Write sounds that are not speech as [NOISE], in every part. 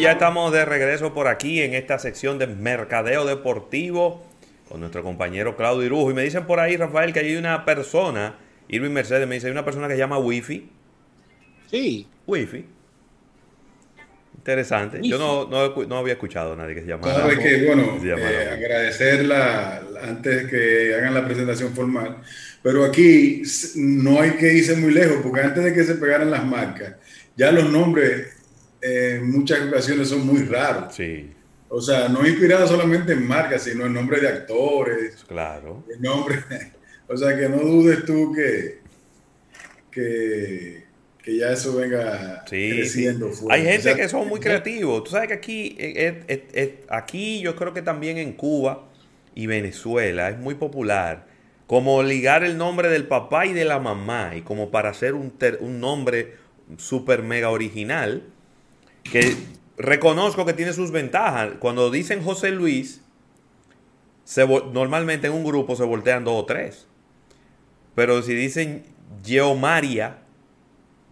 ya estamos de regreso por aquí en esta sección de Mercadeo Deportivo con nuestro compañero Claudio Irujo. Y me dicen por ahí, Rafael, que hay una persona, Irving Mercedes me dice, hay una persona que se llama Wifi. Sí. Wifi. Interesante. Yo no, no, había escuchado a nadie que se llamara. Sabes que, bueno, eh, agradecerla antes que hagan la presentación formal, pero aquí no hay que irse muy lejos, porque antes de que se pegaran las marcas, ya los nombres en muchas ocasiones son muy raros. Sí. O sea, no inspirado solamente en marcas, sino en nombre de actores. Claro. En nombre, [LAUGHS] o sea, que no dudes tú que, que, que ya eso venga creciendo. Hay gente que son muy creativos. Tú sabes que aquí, aquí yo creo que también en Cuba y Venezuela es muy popular como ligar el nombre del papá y de la mamá y como para hacer un, un nombre súper mega original que reconozco que tiene sus ventajas. Cuando dicen José Luis, se, normalmente en un grupo se voltean dos o tres. Pero si dicen Geomaria,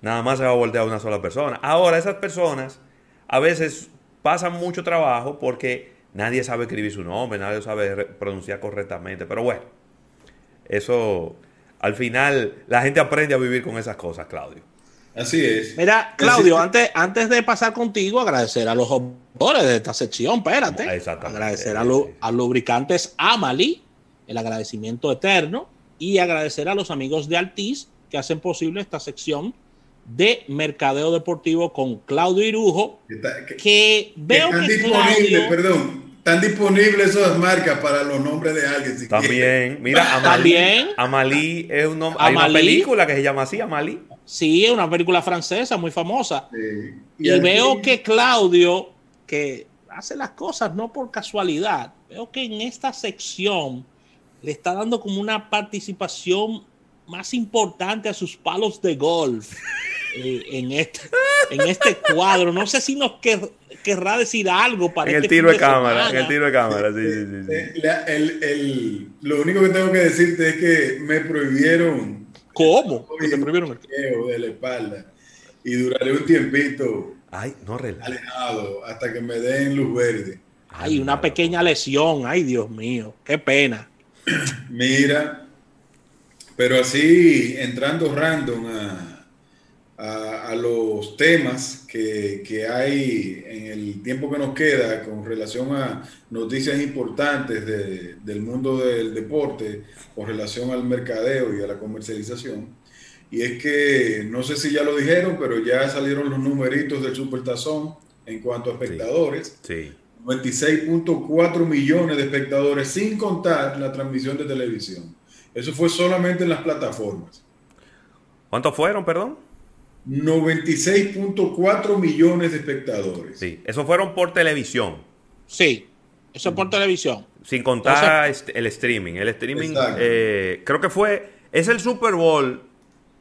nada más se va a voltear una sola persona. Ahora, esas personas a veces pasan mucho trabajo porque nadie sabe escribir su nombre, nadie sabe pronunciar correctamente. Pero bueno, eso al final la gente aprende a vivir con esas cosas, Claudio. Así es. Mira, Claudio, antes, antes de pasar contigo, agradecer a los autores de esta sección, espérate. Agradecer a, los lubricantes Amali, el agradecimiento eterno, y agradecer a los amigos de Altiz que hacen posible esta sección de mercadeo deportivo con Claudio Irujo, que, veo que, Claudio, perdón, están disponibles esas marcas para los nombres de alguien. También, mira, Amalí, Amalí es un nombre. Hay una película que se llama así, Amalí. Sí, es una película francesa muy famosa. Y, veo que Claudio, que hace las cosas no por casualidad, veo que en esta sección le está dando como una participación más importante a sus palos de golf [LAUGHS] eh, en, este, en este cuadro. No sé si nos querrá decir algo para en el este tiro de, cámara, en el tiro de cámara, sí, sí, sí. el, el, lo único que tengo que decirte es que me prohibieron ¿Cómo? Que se prohibieron el de la espalda. Y duraré un tiempito ay, no alejado hasta que me den luz verde. Ay, una pequeña lesión. Ay, Dios mío. Qué pena. Mira, pero así entrando random a, a, los temas que, que, hay en el tiempo que nos queda con relación a noticias importantes de, del mundo del deporte con relación al mercadeo y a la comercialización. Y es que, no sé si ya lo dijeron, pero ya salieron los numeritos del Supertazón en cuanto a espectadores. Sí. 26.4 millones de espectadores sin contar la transmisión de televisión. Eso fue solamente en las plataformas. ¿Cuántos fueron, perdón? 96.4 millones de espectadores. Sí, eso fueron por televisión. Sí, eso por televisión. Sin contar el streaming. El streaming, eh, creo que fue, es el Super Bowl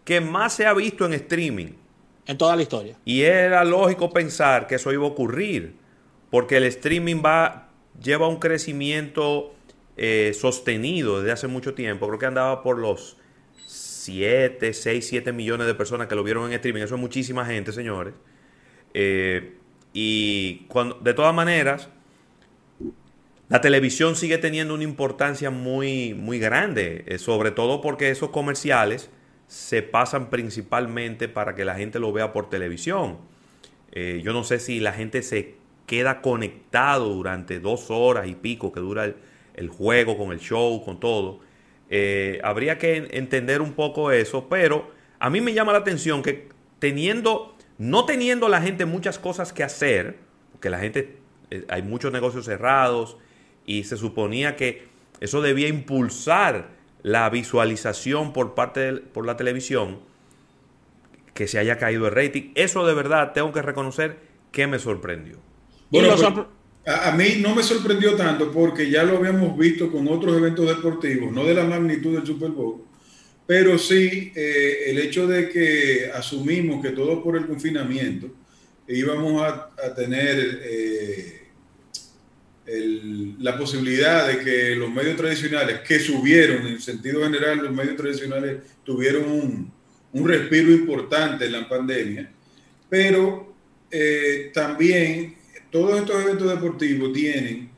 que más se ha visto en streaming. En toda la historia. Y era lógico pensar que eso iba a ocurrir, porque el streaming va, lleva un crecimiento eh, sostenido desde hace mucho tiempo. Creo que andaba por los 7, 6, 7 millones de personas que lo vieron en streaming. Eso es muchísima gente, señores. Eh, y cuando, de todas maneras, la televisión sigue teniendo una importancia muy, muy grande, eh, sobre todo porque esos comerciales se pasan principalmente para que la gente lo vea por televisión. Eh, yo no sé si la gente se queda conectado durante dos horas y pico que dura el juego, con el show, con todo. Eh, habría que entender un poco eso, pero a mí me llama la atención que teniendo, no teniendo la gente muchas cosas que hacer, porque la gente, eh, hay muchos negocios cerrados y se suponía que eso debía impulsar la visualización por parte de, por la televisión, que se haya caído el rating. Eso de verdad tengo que reconocer que me sorprendió. Bueno, a, mí no me sorprendió tanto porque ya lo habíamos visto con otros eventos deportivos, no de la magnitud del Super Bowl, pero sí eh, el hecho de que asumimos que todo por el confinamiento íbamos a, tener eh, la posibilidad de que los medios tradicionales que subieron, en sentido general, los medios tradicionales tuvieron un, respiro importante en la pandemia, pero eh, también todos estos eventos deportivos tienen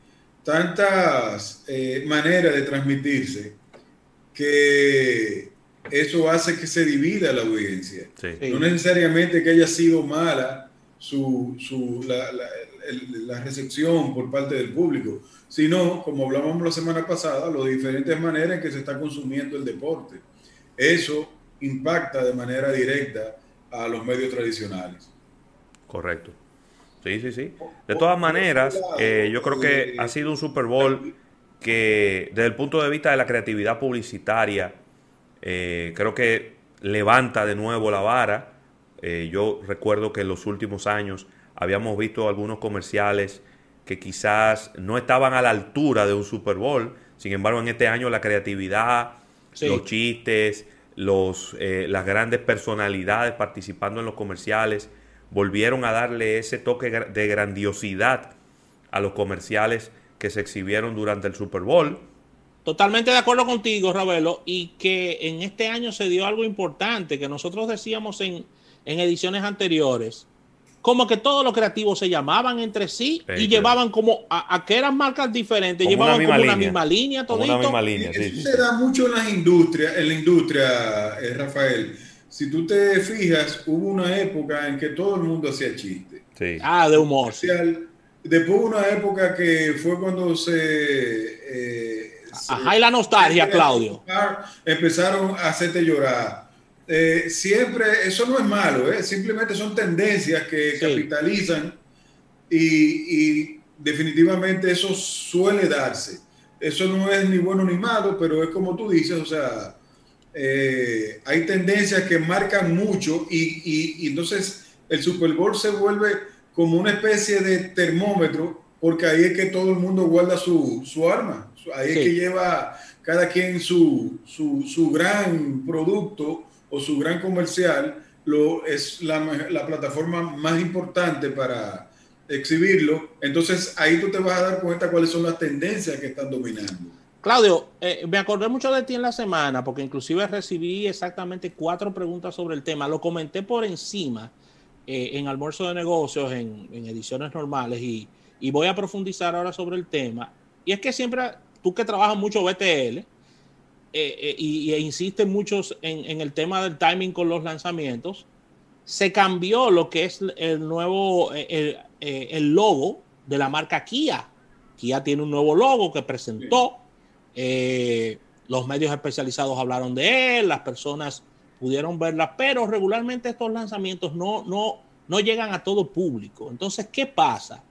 tantas eh, maneras de transmitirse que eso hace que se divida la audiencia. No necesariamente que haya sido mala su, su la, la, recepción por parte del público, sino, como hablábamos la semana pasada, las diferentes maneras en que se está consumiendo el deporte. Eso impacta de manera directa a los medios tradicionales. Correcto. Sí, sí, sí. De todas maneras, eh, yo creo que ha sido un Super Bowl que desde el punto de vista de la creatividad publicitaria, eh, creo que levanta de nuevo la vara. Eh, yo recuerdo que en los últimos años habíamos visto algunos comerciales que quizás no estaban a la altura de un Super Bowl. Sin embargo, en este año la creatividad, los chistes, los, eh, las grandes personalidades participando en los comerciales, volvieron a darle ese toque de grandiosidad a los comerciales que se exhibieron durante el Super Bowl. Totalmente de acuerdo contigo, Ravelo, y que en este año se dio algo importante que nosotros decíamos en, en ediciones anteriores, como que todos los creativos se llamaban entre sí y llevaban como a, que eran marcas diferentes, llevaban como una misma línea, todo Una misma línea, sí, se da mucho en las industrias, en la industria, eh, Rafael. Si tú te fijas, hubo una época en que todo el mundo hacía chistes. Ah, de humor. Después hubo una época que fue cuando se... Eh, Ajá, y la nostalgia, Claudio. Empezaron a hacerte llorar eh, siempre, eso no es malo, ¿eh? simplemente son tendencias que capitalizan y, definitivamente eso suele darse. Eso no es ni bueno ni malo, pero es como tú dices, o sea, eh, hay tendencias que marcan mucho y, entonces el Super Bowl se vuelve como una especie de termómetro porque ahí es que todo el mundo guarda su, arma, ahí es que lleva cada quien su, su, su gran producto o su gran comercial lo, es la, la plataforma más importante para exhibirlo. Entonces ahí tú te vas a dar cuenta cuáles son las tendencias que están dominando. Claudio, eh, me acordé mucho de ti en la semana porque inclusive recibí exactamente cuatro preguntas sobre el tema. Lo comenté por encima eh, en almuerzo de negocios, en, ediciones normales y, voy a profundizar ahora sobre el tema. Y es que siempre, tú que trabajas mucho BTL, eh, y, e insiste muchos en, el tema del timing con los lanzamientos, se cambió lo que es el nuevo, el, logo de la marca Kia. Kia tiene un nuevo logo que presentó. Los medios especializados hablaron de él, las personas pudieron verla, pero regularmente estos lanzamientos no, no, no llegan a todo público. Entonces, ¿qué pasa?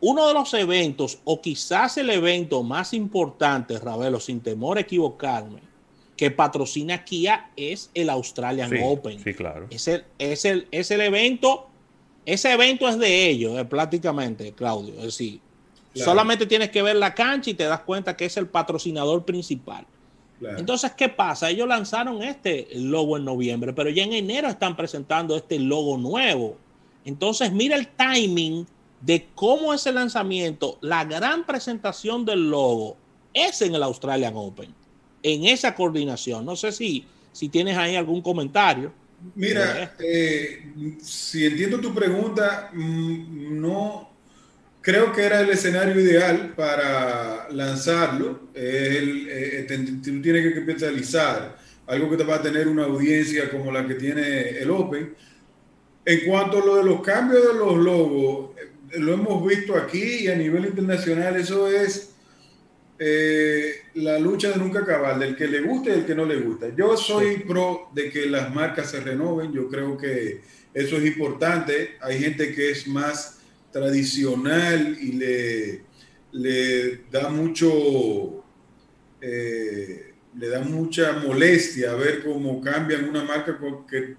uno de los eventos, o quizás el evento más importante, Ravelo, sin temor a equivocarme, que patrocina Kia es el Australian Open. Sí, claro. Es el, es el, es el evento, ese evento es de ellos, eh, prácticamente, Claudio. Es decir, solamente tienes que ver la cancha y te das cuenta que es el patrocinador principal. Entonces, ¿qué pasa? Ellos lanzaron este logo en noviembre, pero ya en enero están presentando este logo nuevo. Entonces, mira el timing de cómo ese lanzamiento, la gran presentación del logo es en el Australian Open, en esa coordinación. No sé si, si tienes ahí algún comentario. Mira, eh, si entiendo tu pregunta, mm, no creo que era el escenario ideal para lanzarlo. Eh, tú tienes que especializar algo que te va a tener una audiencia como la que tiene el Open. En cuanto a lo de los cambios de los logos, lo hemos visto aquí y a nivel internacional, eso es eh, la lucha de nunca acabar, del que le guste y del que no le gusta. Yo soy pro de que las marcas se renoven, yo creo que eso es importante. Hay gente que es más tradicional y le, le da mucho, eh, le da mucha molestia ver cómo cambian una marca porque,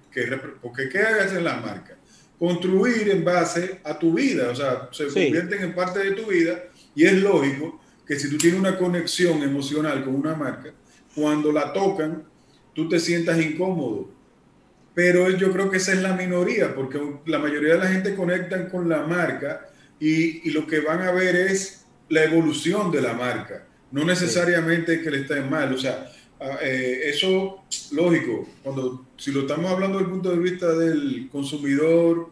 porque ¿qué hacen las marcas? construir en base a tu vida, o sea, se convierten en parte de tu vida y es lógico que si tú tienes una conexión emocional con una marca, cuando la tocan, tú te sientas incómodo. Pero yo creo que esa es la minoría, porque la mayoría de la gente conectan con la marca y, lo que van a ver es la evolución de la marca, no necesariamente que le está en mal. O sea, eh, eso, lógico, cuando si lo estamos hablando desde el punto de vista del consumidor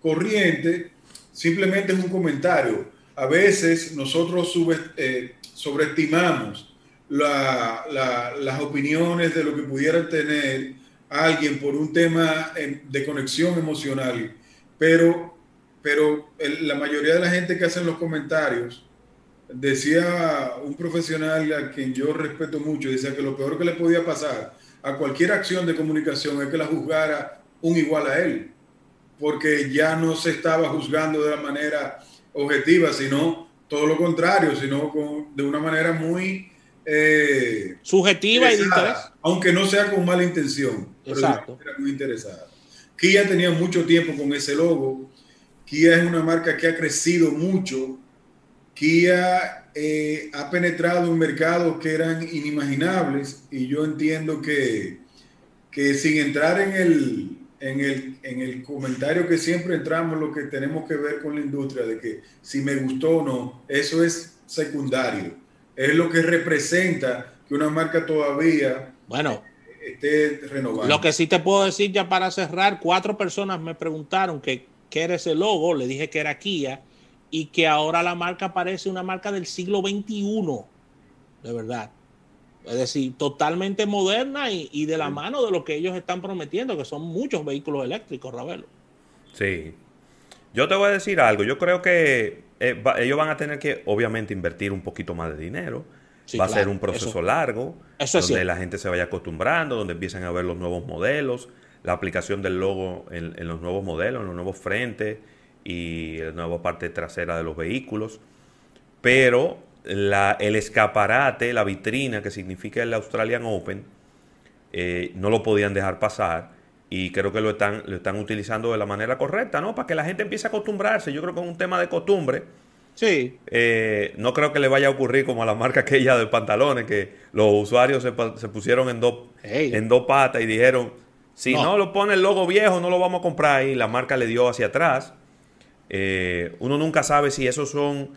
corriente, simplemente es un comentario. A veces nosotros eh, sobreestimamos las opiniones de lo que pudiera tener alguien por un tema em, de conexión emocional, pero, pero la mayoría de la gente que hace los comentarios, decía un profesional a quien yo respeto mucho, decía que lo peor que le podía pasar a cualquier acción de comunicación es que la juzgara un igual a él, porque ya no se estaba juzgando de la manera objetiva, sino todo lo contrario, sino de una manera muy eh, subjetiva y de interés. Aunque no sea con mala intención, Exacto. era muy interesada. Kia tenía mucho tiempo con ese logo. Kia es una marca que ha crecido mucho. Kia eh, ha penetrado en mercados que eran inimaginables y yo entiendo que, que sin entrar en el, en el, en el comentario que siempre entramos, lo que tenemos que ver con la industria, de que si me gustó o no, eso es secundario. Es lo que representa que una marca todavía bueno, esté renovada. Lo que sí te puedo decir ya para cerrar, cuatro personas me preguntaron que, qué era ese logo, le dije que era Kia y que ahora la marca parece una marca del siglo XXI, de verdad. Es decir, totalmente moderna y, de la mano de lo que ellos están prometiendo, que son muchos vehículos eléctricos, Ravelo. Sí. Yo te voy a decir algo. Yo creo que eh, ellos van a tener que, obviamente, invertir un poquito más de dinero. va a ser un proceso largo, donde la gente se vaya acostumbrando, donde empiezan a ver los nuevos modelos, la aplicación del logo en, en los nuevos modelos, en los nuevos frentes y la nueva parte trasera de los vehículos. Pero el escaparate, la vitrina que significa el Australian Open, eh, no lo podían dejar pasar y creo que lo están, lo están utilizando de la manera correcta, ¿no? Para que la gente empiece a acostumbrarse. Yo creo que es un tema de costumbre. Sí. Eh, no creo que le vaya a ocurrir como a la marca aquella de pantalones, que los usuarios se, pusieron en dos, en dos patas y dijeron, si no. lo pone el logo viejo, no lo vamos a comprar. Y la marca le dio hacia atrás. Eh, uno nunca sabe si esos son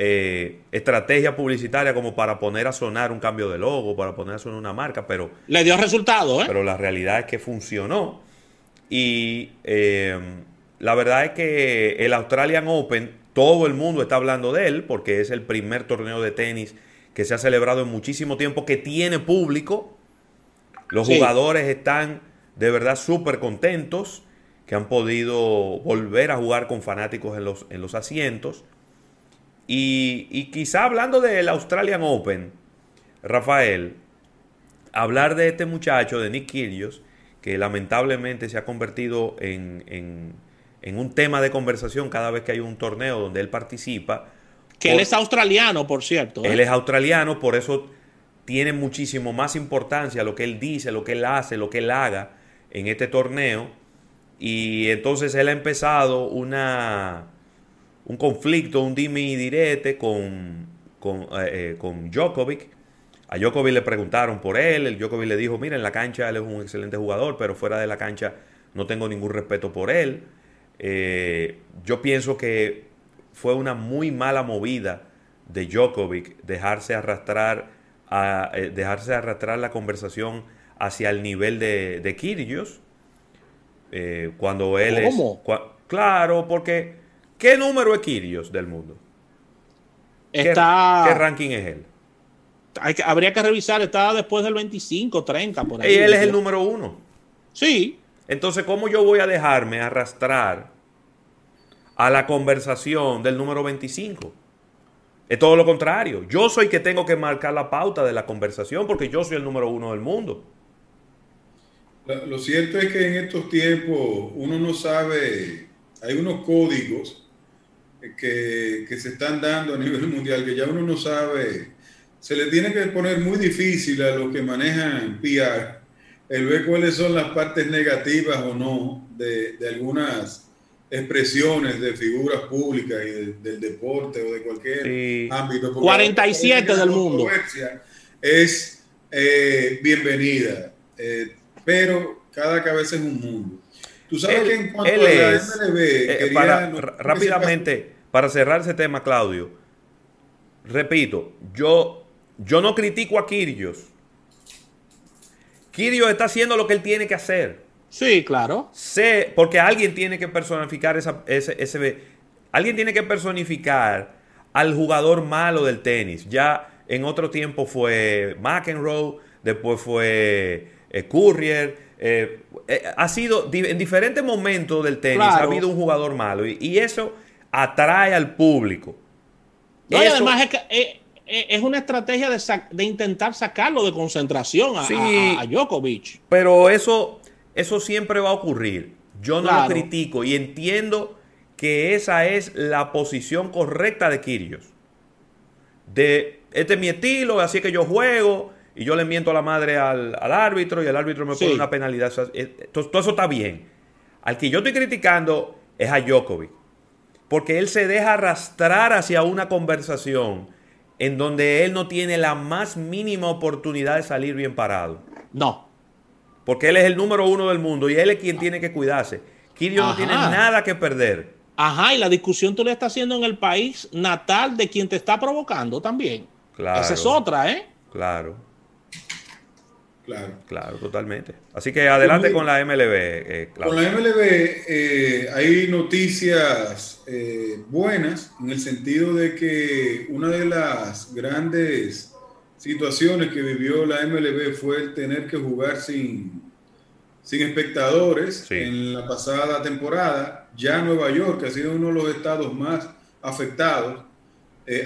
eh, estrategia publicitaria como para poner a sonar un cambio de logo, para poner a sonar una marca, pero... Le dio resultado, ¿eh? Pero la realidad es que funcionó. Y eh, la verdad es que el Australian Open, todo el mundo está hablando de él, porque es el primer torneo de tenis que se ha celebrado en muchísimo tiempo, que tiene público. Los jugadores están de verdad súper contentos, que han podido volver a jugar con fanáticos en los, en los asientos. Y, quizá hablando del Australian Open, Rafael, hablar de este muchacho, de Nick Kyrgios, que lamentablemente se ha convertido en, un tema de conversación cada vez que hay un torneo donde él participa. Que él es australiano, por cierto. ¿eh? Él es australiano, por eso tiene muchísimo más importancia lo que él dice, lo que él hace, lo que él haga en este torneo. Y entonces él ha empezado una, un conflicto, un dime y direte con, con, eh, eh, con Djokovic. A Djokovic le preguntaron por él, el Djokovic le dijo, mira, en la cancha él es un excelente jugador, pero fuera de la cancha no tengo ningún respeto por él. Eh, yo pienso que fue una muy mala movida de Djokovic dejarse arrastrar, a, dejarse arrastrar la conversación hacia el nivel de, de Kyrgios. cuando él ¿Cómo? es... claro, porque ¿Qué número es Kirios del mundo? Está, ¿Qué, ranking es él? habría que revisar, está después del 25, 30, por ahí. Y él es el número uno. Sí. Entonces, ¿cómo yo voy a dejarme arrastrar a la conversación del número 25? Es todo lo contrario. Yo soy que tengo que marcar la pauta de la conversación porque yo soy el número uno del mundo. Lo cierto es que en estos tiempos uno no sabe, hay unos códigos que, se están dando a nivel mundial, que ya uno no sabe, se le tiene que poner muy difícil a los que manejan PR el ver cuáles son las partes negativas o no de, algunas expresiones de figuras públicas y del deporte o de cualquier ámbito. 47 del mundo. Es eh, bienvenida, eh, pero cada cabeza es un mundo. Tú sabes que en cuanto a la MLB, eh, para, rápidamente, para cerrar ese tema, Claudio, repito, yo, yo no critico a Kirios. Kirios está haciendo lo que él tiene que hacer. Sí, claro. Sé, porque alguien tiene que personificar esa, ese, ese, alguien tiene que personificar al jugador malo del tenis. Ya en otro tiempo fue McEnroe, después fue eh, Courier. Eh, eh, ha sido en diferentes momentos del tenis ha habido un jugador malo y, eso atrae al público. y además es, que, es una estrategia de, intentar sacarlo de concentración a, a, Djokovic. Pero eso, eso siempre va a ocurrir. Yo no lo critico y entiendo que esa es la posición correcta de Kirios. De, este es mi estilo, así que yo juego y yo le miento a la madre al, árbitro y el árbitro me pone una penalidad. Eh, todo, eso está bien. Al que yo estoy criticando es a Djokovic. Porque él se deja arrastrar hacia una conversación en donde él no tiene la más mínima oportunidad de salir bien parado. No. Porque él es el número uno del mundo y él es quien tiene que cuidarse. Kirios no tiene nada que perder. Ajá, y la discusión tú le estás haciendo en el país natal de quien te está provocando también. Claro. Esa es otra, ¿eh? Claro. Claro. Claro, totalmente. Así que adelante con la MLB. Eh, con la MLB eh, hay noticias eh, buenas en el sentido de que una de las grandes situaciones que vivió la MLB fue el tener que jugar sin, sin espectadores en la pasada temporada. Ya Nueva York, que ha sido uno de los estados más afectados,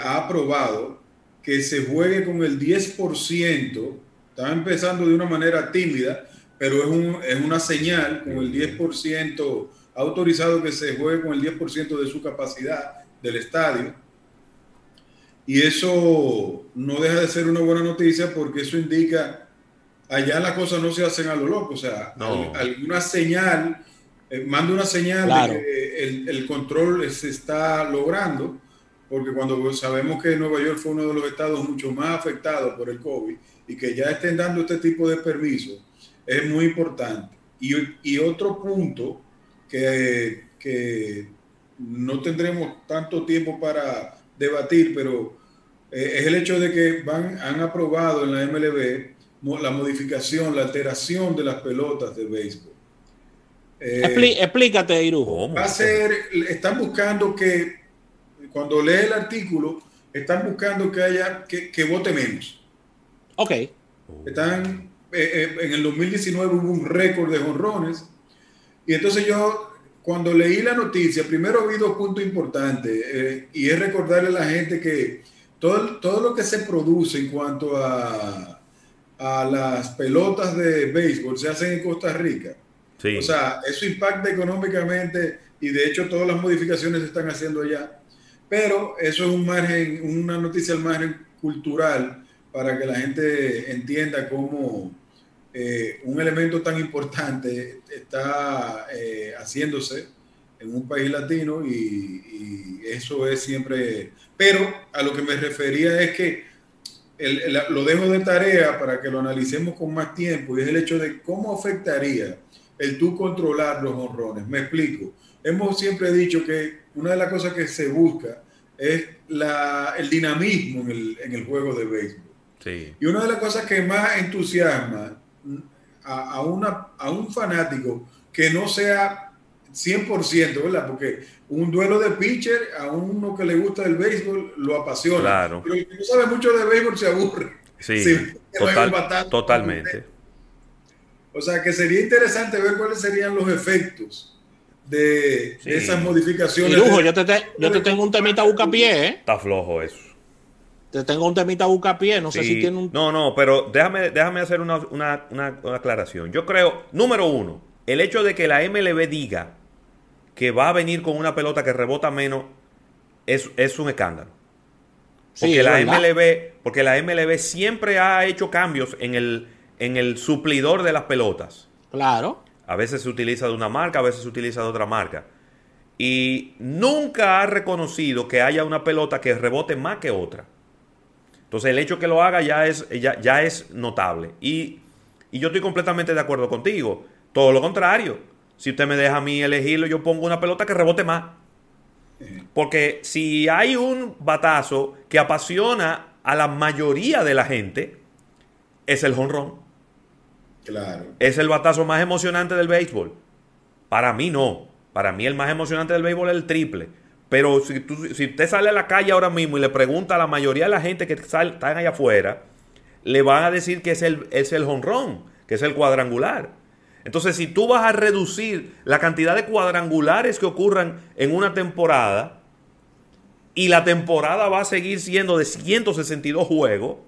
ha aprobado que se juegue con el 10%. Está empezando de una manera tímida, pero es, un, es una señal con el 10% autorizado que se juegue con el 10% de su capacidad del estadio. Y eso no deja de ser una buena noticia porque eso indica allá las cosas no se hacen a lo loco, o sea, alguna señal, eh, manda una señal de que el, control se está logrando, porque cuando sabemos que Nueva York fue uno de los estados mucho más afectados por el COVID y que ya estén dando este tipo de permisos, es muy importante. Y, otro punto que, que, no tendremos tanto tiempo para debatir, pero eh, es el hecho de que van, han aprobado en la MLB la modificación, la alteración de las pelotas de béisbol. Eh, explícate, Iru. Va a ser, están buscando que, cuando lee el artículo, están buscando que haya, que, que vote menos. Ok. Están, eh, eh, en el 2019 hubo un récord de jonrones. Y entonces yo, cuando leí la noticia, primero vi dos puntos importantes. y es recordarle a la gente que todo, todo lo que se produce en cuanto a a las pelotas de béisbol se hacen en Costa Rica. O sea, eso impacta económicamente y de hecho todas las modificaciones se están haciendo allá. Pero eso es un margen, una noticia al margen cultural para que la gente entienda cómo eh, un elemento tan importante está eh, haciéndose en un país latino y eso es siempre... Pero a lo que me refería es que lo dejo de tarea para que lo analicemos con más tiempo y es el hecho de cómo afectaría el tú controlar los honrones. Me explico. Hemos siempre dicho que una de las cosas que se busca es el dinamismo en el, en el, juego de béisbol. Y una de las cosas que más entusiasma a, a, una, a un fanático que no sea 100%, ¿verdad? Porque un duelo de pitcher a uno que le gusta el béisbol lo apasiona. Claro. Pero el que no sabe mucho de béisbol se aburre. Sí, [LAUGHS] totalmente. O sea que sería interesante ver cuáles serían los efectos de, esas modificaciones. lujo, yo, te, yo te tengo un temita bucapié, ¿eh? Está flojo eso. Te tengo un temita bucapié, no sé si tiene un... No, no, pero déjame, déjame hacer una, una, una aclaración. Yo creo, número uno, el hecho de que la MLB diga que va a venir con una pelota que rebota menos es, es un escándalo. Porque, la MLB, porque la MLB siempre ha hecho cambios en el, en el suplidor de las pelotas. Claro. A veces se utiliza de una marca, a veces se utiliza de otra marca. Y nunca ha reconocido que haya una pelota que rebote más que otra. Entonces el hecho que lo haga ya es, ya, ya es notable. Y, y yo estoy completamente de acuerdo contigo. Todo lo contrario si usted me deja a mí elegirlo, yo pongo una pelota que rebote más. Porque si hay un batazo que apasiona a la mayoría de la gente, es el jonrón. Claro. Es el batazo más emocionante del béisbol. Para mí no. Para mí el más emocionante del béisbol es el triple. Pero si, tú, si usted sale a la calle ahora mismo y le pregunta a la mayoría de la gente que están allá afuera, le van a decir que es el, es el jonrón, que es el cuadrangular. Entonces, si tú vas a reducir la cantidad de cuadrangulares que ocurran en una temporada, y la temporada va a seguir siendo de 162 juegos,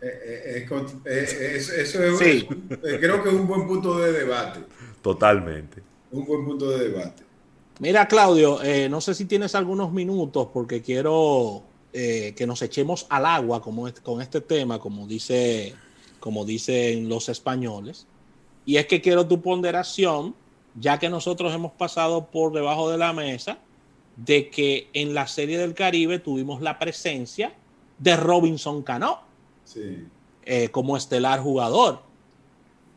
eh, eh, eh, eso es, creo que es un buen punto de debate. Totalmente. Un buen punto de debate. Mira, Claudio, no sé si tienes algunos minutos porque quiero que nos echemos al agua como con este tema, como dice, como dicen los españoles. Y es que quiero tu ponderación, ya que nosotros hemos pasado por debajo de la mesa, de que en la Serie del Caribe tuvimos la presencia de Robinson Cano eh, como estelar jugador.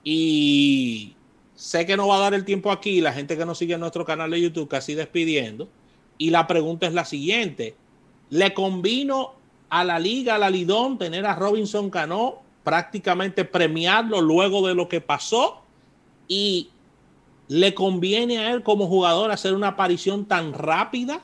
Y sé que no va a dar el tiempo aquí, la gente que nos sigue en nuestro canal de YouTube casi despidiendo. Y la pregunta es la siguiente: ¿le convino a la liga, a la Lidón, tener a Robinson Cano prácticamente premiarlo luego de lo que pasó? ¿Y le conviene a él como jugador hacer una aparición tan rápida?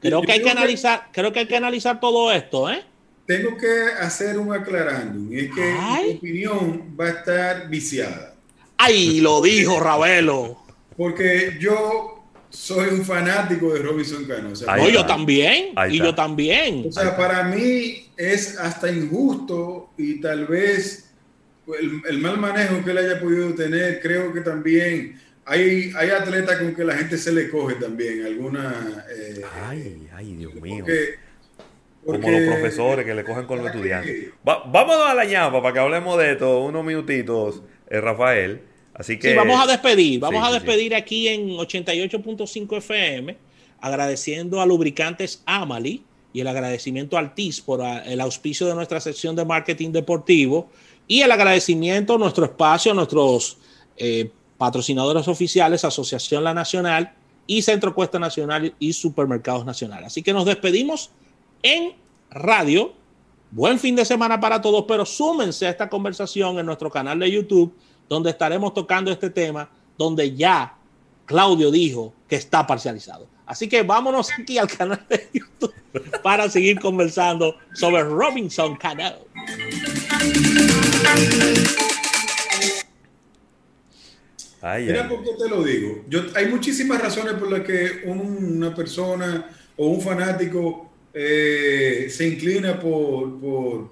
Creo que hay que analizar, creo que hay que analizar todo esto, ¿eh? tengo que hacer un aclarando. Y es que mi opinión va a estar viciada. ¡Ay, lo dijo Ravelo! Porque yo soy un fanático de Robinson Cano. yo también. y yo también. O sea, para mí es hasta injusto y tal vez el, mal manejo que él haya podido tener, creo que también hay, hay atletas con que la gente se le coge también. Alguna. Eh, ay, ay, Dios mío como los profesores que le cogen con los estudiantes. vamos a la ñapa para que hablemos de esto unos minutitos, eh, Rafael. Así que. Sí, vamos a despedir. Vamos a despedir aquí en 88.5 FM, agradeciendo a Lubricantes Amali y el agradecimiento al TIS por ah, el auspicio de nuestra sección de marketing deportivo y el agradecimiento a nuestro espacio, a nuestros eh, patrocinadores oficiales, Asociación La Nacional y Centro Cuesta Nacional y Supermercados Nacional. Así que nos despedimos en radio. Buen fin de semana para todos, pero súmense a esta conversación en nuestro canal de YouTube, donde estaremos tocando este tema, donde ya Claudio dijo que está parcializado. Así que vámonos aquí al canal de YouTube para seguir conversando sobre Robinson Cano. Mira por qué te lo digo. Yo, hay muchísimas razones por las que una persona o un fanático eh, se inclina por,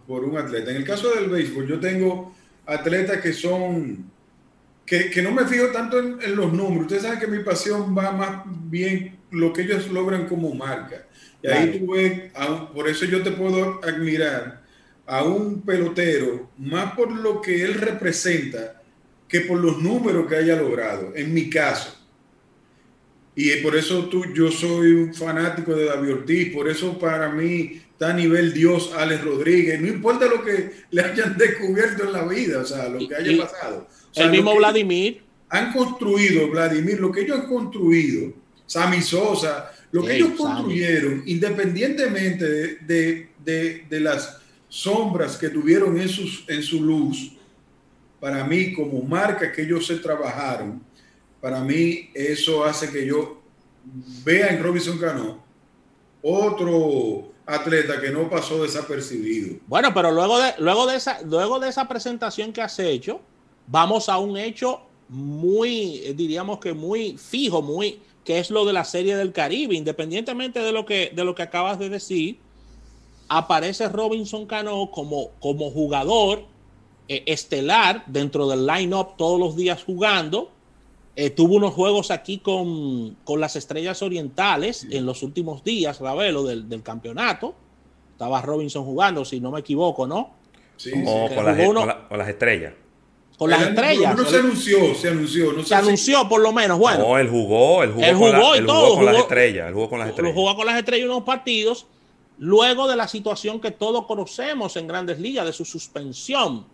por, un atleta. En el caso del béisbol, yo tengo atletas que son, que, que no me fijo tanto en, los números. Ustedes saben que mi pasión va más bien lo que ellos logran como marca. Y ahí tú ves, por eso yo te puedo admirar a un pelotero más por lo que él representa que por los números que haya logrado, en mi caso. Y por eso tú, yo soy un fanático de David Ortiz, por eso para mí está a nivel Dios Alex Rodríguez, no importa lo que le hayan descubierto en la vida, o sea, lo que haya pasado. el mismo Vladimir. Han construido, Vladimir, lo que ellos han construido, Sammy Sosa, lo que ellos construyeron, independientemente de, de, de, las sombras que tuvieron en, sus, en su luz, para mí como marca que ellos se trabajaron, para mí eso hace que yo vea en Robinson Cano otro atleta que no pasó desapercibido. Bueno, pero luego de, luego de, esa, luego de esa presentación que has hecho, vamos a un hecho muy, diríamos que muy fijo, muy, que es lo de la serie del Caribe. Independientemente de lo que, de lo que acabas de decir, aparece Robinson Cano como, como jugador eh, estelar dentro del line-up todos los días jugando eh, tuvo unos juegos aquí con, las estrellas orientales en los últimos días, Ravelo, del, del, campeonato. Estaba Robinson jugando, si no me equivoco, ¿no? Sí, con, las, estrellas. Con las estrellas. No, se anunció, se anunció. No se anunció por lo menos, bueno. No, él jugó, él jugó, él jugó y todo. con las estrellas, él jugó con las estrellas. Jugó con las estrellas unos partidos luego de la situación que todos conocemos en grandes ligas, de su suspensión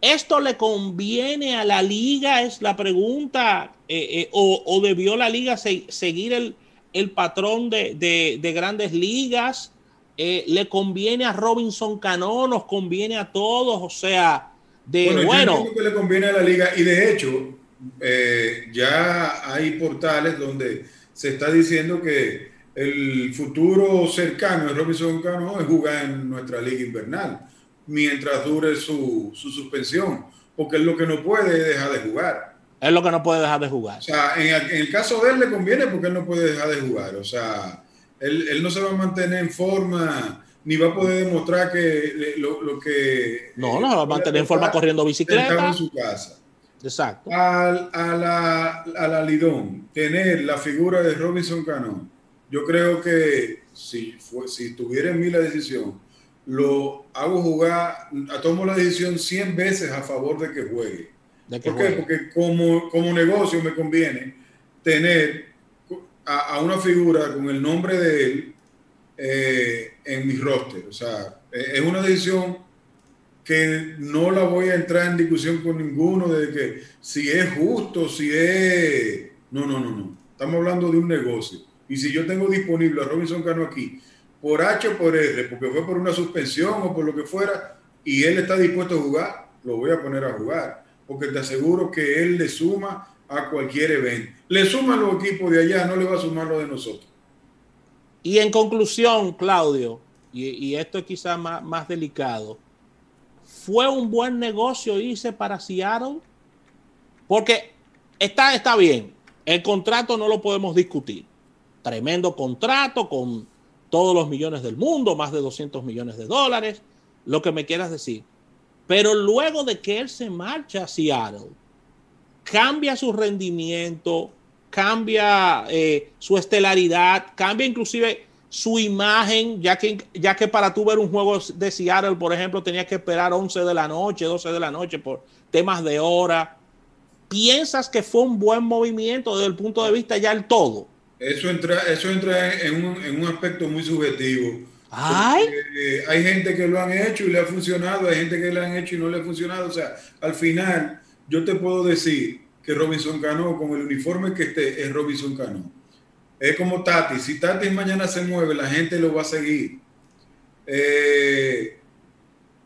¿Esto le conviene a la liga? Es la pregunta. Eh, eh, o, debió la liga seguir el, patrón de, grandes ligas? Eh, ¿Le conviene a Robinson Cano? ¿Nos conviene a todos? O sea, de bueno. que le conviene a la liga y de hecho ya hay portales donde se está diciendo que el futuro cercano de Robinson Cano es jugar en nuestra liga invernal, mientras dure su, su suspensión, porque es lo que no puede dejar de jugar. Es lo que no puede dejar de jugar. O sea, en, el caso de él le conviene porque él no puede dejar de jugar. O sea, él, él no se va a mantener en forma ni va a poder demostrar que lo, lo que... No, no, va a mantener en forma corriendo bicicleta. En su casa. Exacto. Al, a, la, a la Lidón, tener la figura de Robinson Cano, yo creo que si, fue, si tuviera en mí la decisión, lo hago jugar, tomo la decisión 100 veces a favor de que juegue. ¿De ¿Por qué? Porque como, como negocio me conviene tener a, a, una figura con el nombre de él eh, en mi roster. O sea, eh, es una decisión que no la voy a entrar en discusión con ninguno de que si es justo, si es... No, no, no, no. Estamos hablando de un negocio. Y si yo tengo disponible a Robinson Cano aquí, por H o por R, porque fue por una suspensión o por lo que fuera, y él está dispuesto a jugar, lo voy a poner a jugar. Porque te aseguro que él le suma a cualquier evento. Le suma los equipos de allá, no le va a sumar lo de nosotros. Y en conclusión, Claudio, y, esto es quizás más, más, delicado, ¿fue un buen negocio irse para Seattle? Porque está, está bien, el contrato no lo podemos discutir. Tremendo contrato con todos los millones del mundo, más de 200 millones de dólares, lo que me quieras decir. Pero luego de que él se marcha a Seattle, cambia su rendimiento, cambia eh, su estelaridad, cambia inclusive su imagen, ya que, ya que para tú ver un juego de Seattle, por ejemplo, tenías que esperar 11 de la noche, 12 de la noche por temas de hora. ¿Piensas que fue un buen movimiento desde el punto de vista ya el todo? Eso entra, eso entra en, un, en un aspecto muy subjetivo. Ay. Eh, hay gente que lo han hecho y le ha funcionado, hay gente que lo han hecho y no le ha funcionado. O sea, al final, yo te puedo decir, que Robinson Cano, con el uniforme que esté, es Robinson Cano. Es como Tati, si Tati mañana se mueve, la gente lo va a seguir. Eh,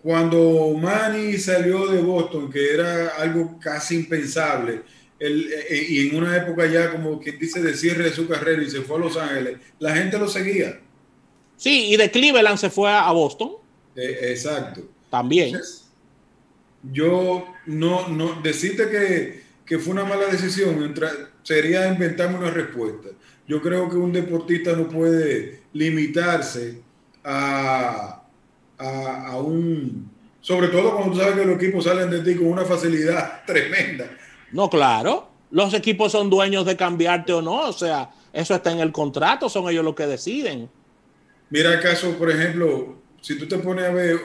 cuando Manny salió de Boston, que era algo casi impensable, eh, y en una época ya como quien dice de cierre de su carrera y se fue a Los Ángeles, la gente lo seguía. Sí, y de Cleveland se fue a Boston. Eh, exacto. También. yo no, no, decirte que que fue una mala decisión sería inventarme una respuesta. Yo creo que un deportista no puede limitarse a, a, un... Sobre todo cuando tú sabes que los equipos salen de ti con una facilidad [LAUGHS] tremenda. No, claro. Los equipos son dueños de cambiarte o no. O sea, eso está en el contrato, son ellos los que deciden. Mira el caso, por ejemplo, si tú te pones a ver,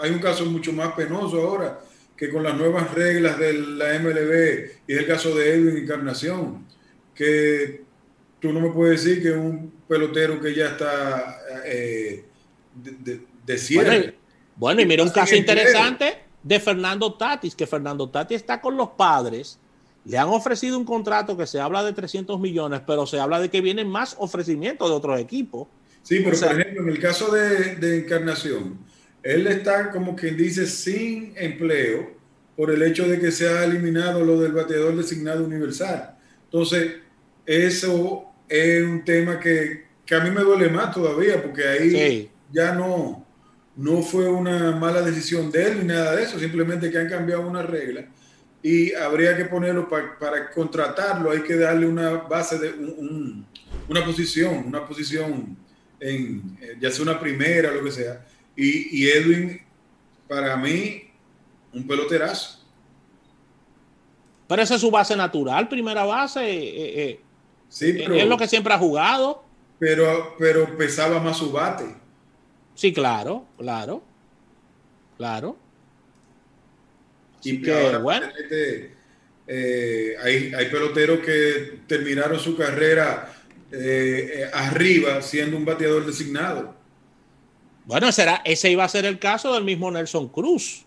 hay un caso mucho más penoso ahora que con las nuevas reglas de la MLB, y es el caso de Edwin Encarnación, que tú no me puedes decir que un pelotero que ya está eh, de, de, Bueno, y, mira un caso interesante de Fernando Tatis, que Fernando Tatis está con los padres, le han ofrecido un contrato que se habla de 300 millones, pero se habla de que vienen más ofrecimientos de otros equipos. Sí, pero por ejemplo, en el caso de, de Encarnación, él está como quien dice sin empleo por el hecho de que se ha eliminado lo del bateador designado universal. Entonces, eso es un tema que, a mí me duele más todavía, porque ahí ya no, no fue una mala decisión de él ni nada de eso, simplemente que han cambiado una regla y habría que ponerlo para contratarlo, hay que darle una base de una posición, una posición en ya sea una primera, lo que sea y, Edwin, para mí, un peloterazo. Pero esa es su base natural, primera base. Eh, eh, sí, pero, es lo que siempre ha jugado. Pero, pero pesaba más su bate. Sí, claro, claro. Claro. y que, bueno. Eh, hay, hay, peloteros que terminaron su carrera arriba siendo un bateador designado. Bueno, será, ese iba a ser el caso del mismo Nelson Cruz,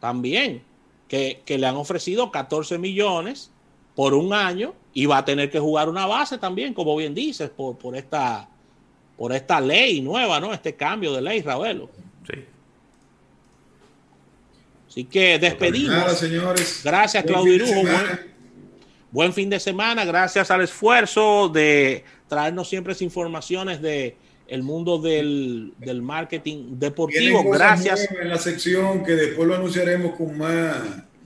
también, que, le han ofrecido 14 millones por un año y va a tener que jugar una base también, como bien dices, por, por, esta, por esta ley nueva, ¿no? Este cambio de ley, Ravelo. Sí. Así que despedimos. señores. Gracias, Claudio Irujo. buen fin de semana, gracias al esfuerzo de traernos siempre informaciones de el mundo del, marketing deportivo. Gracias. En la sección que después lo anunciaremos con más,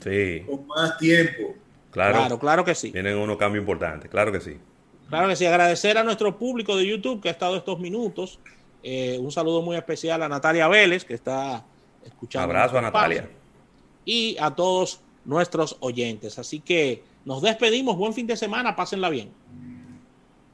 con más tiempo. Claro, claro, que sí. Tienen unos cambios importantes, claro que sí. Claro que sí. Agradecer a nuestro público de YouTube que ha estado estos minutos. Eh, un saludo muy especial a Natalia Vélez, que está escuchando. Abrazo a Natalia. Y a todos nuestros oyentes. Así que nos despedimos. Buen fin de semana. Pásenla bien.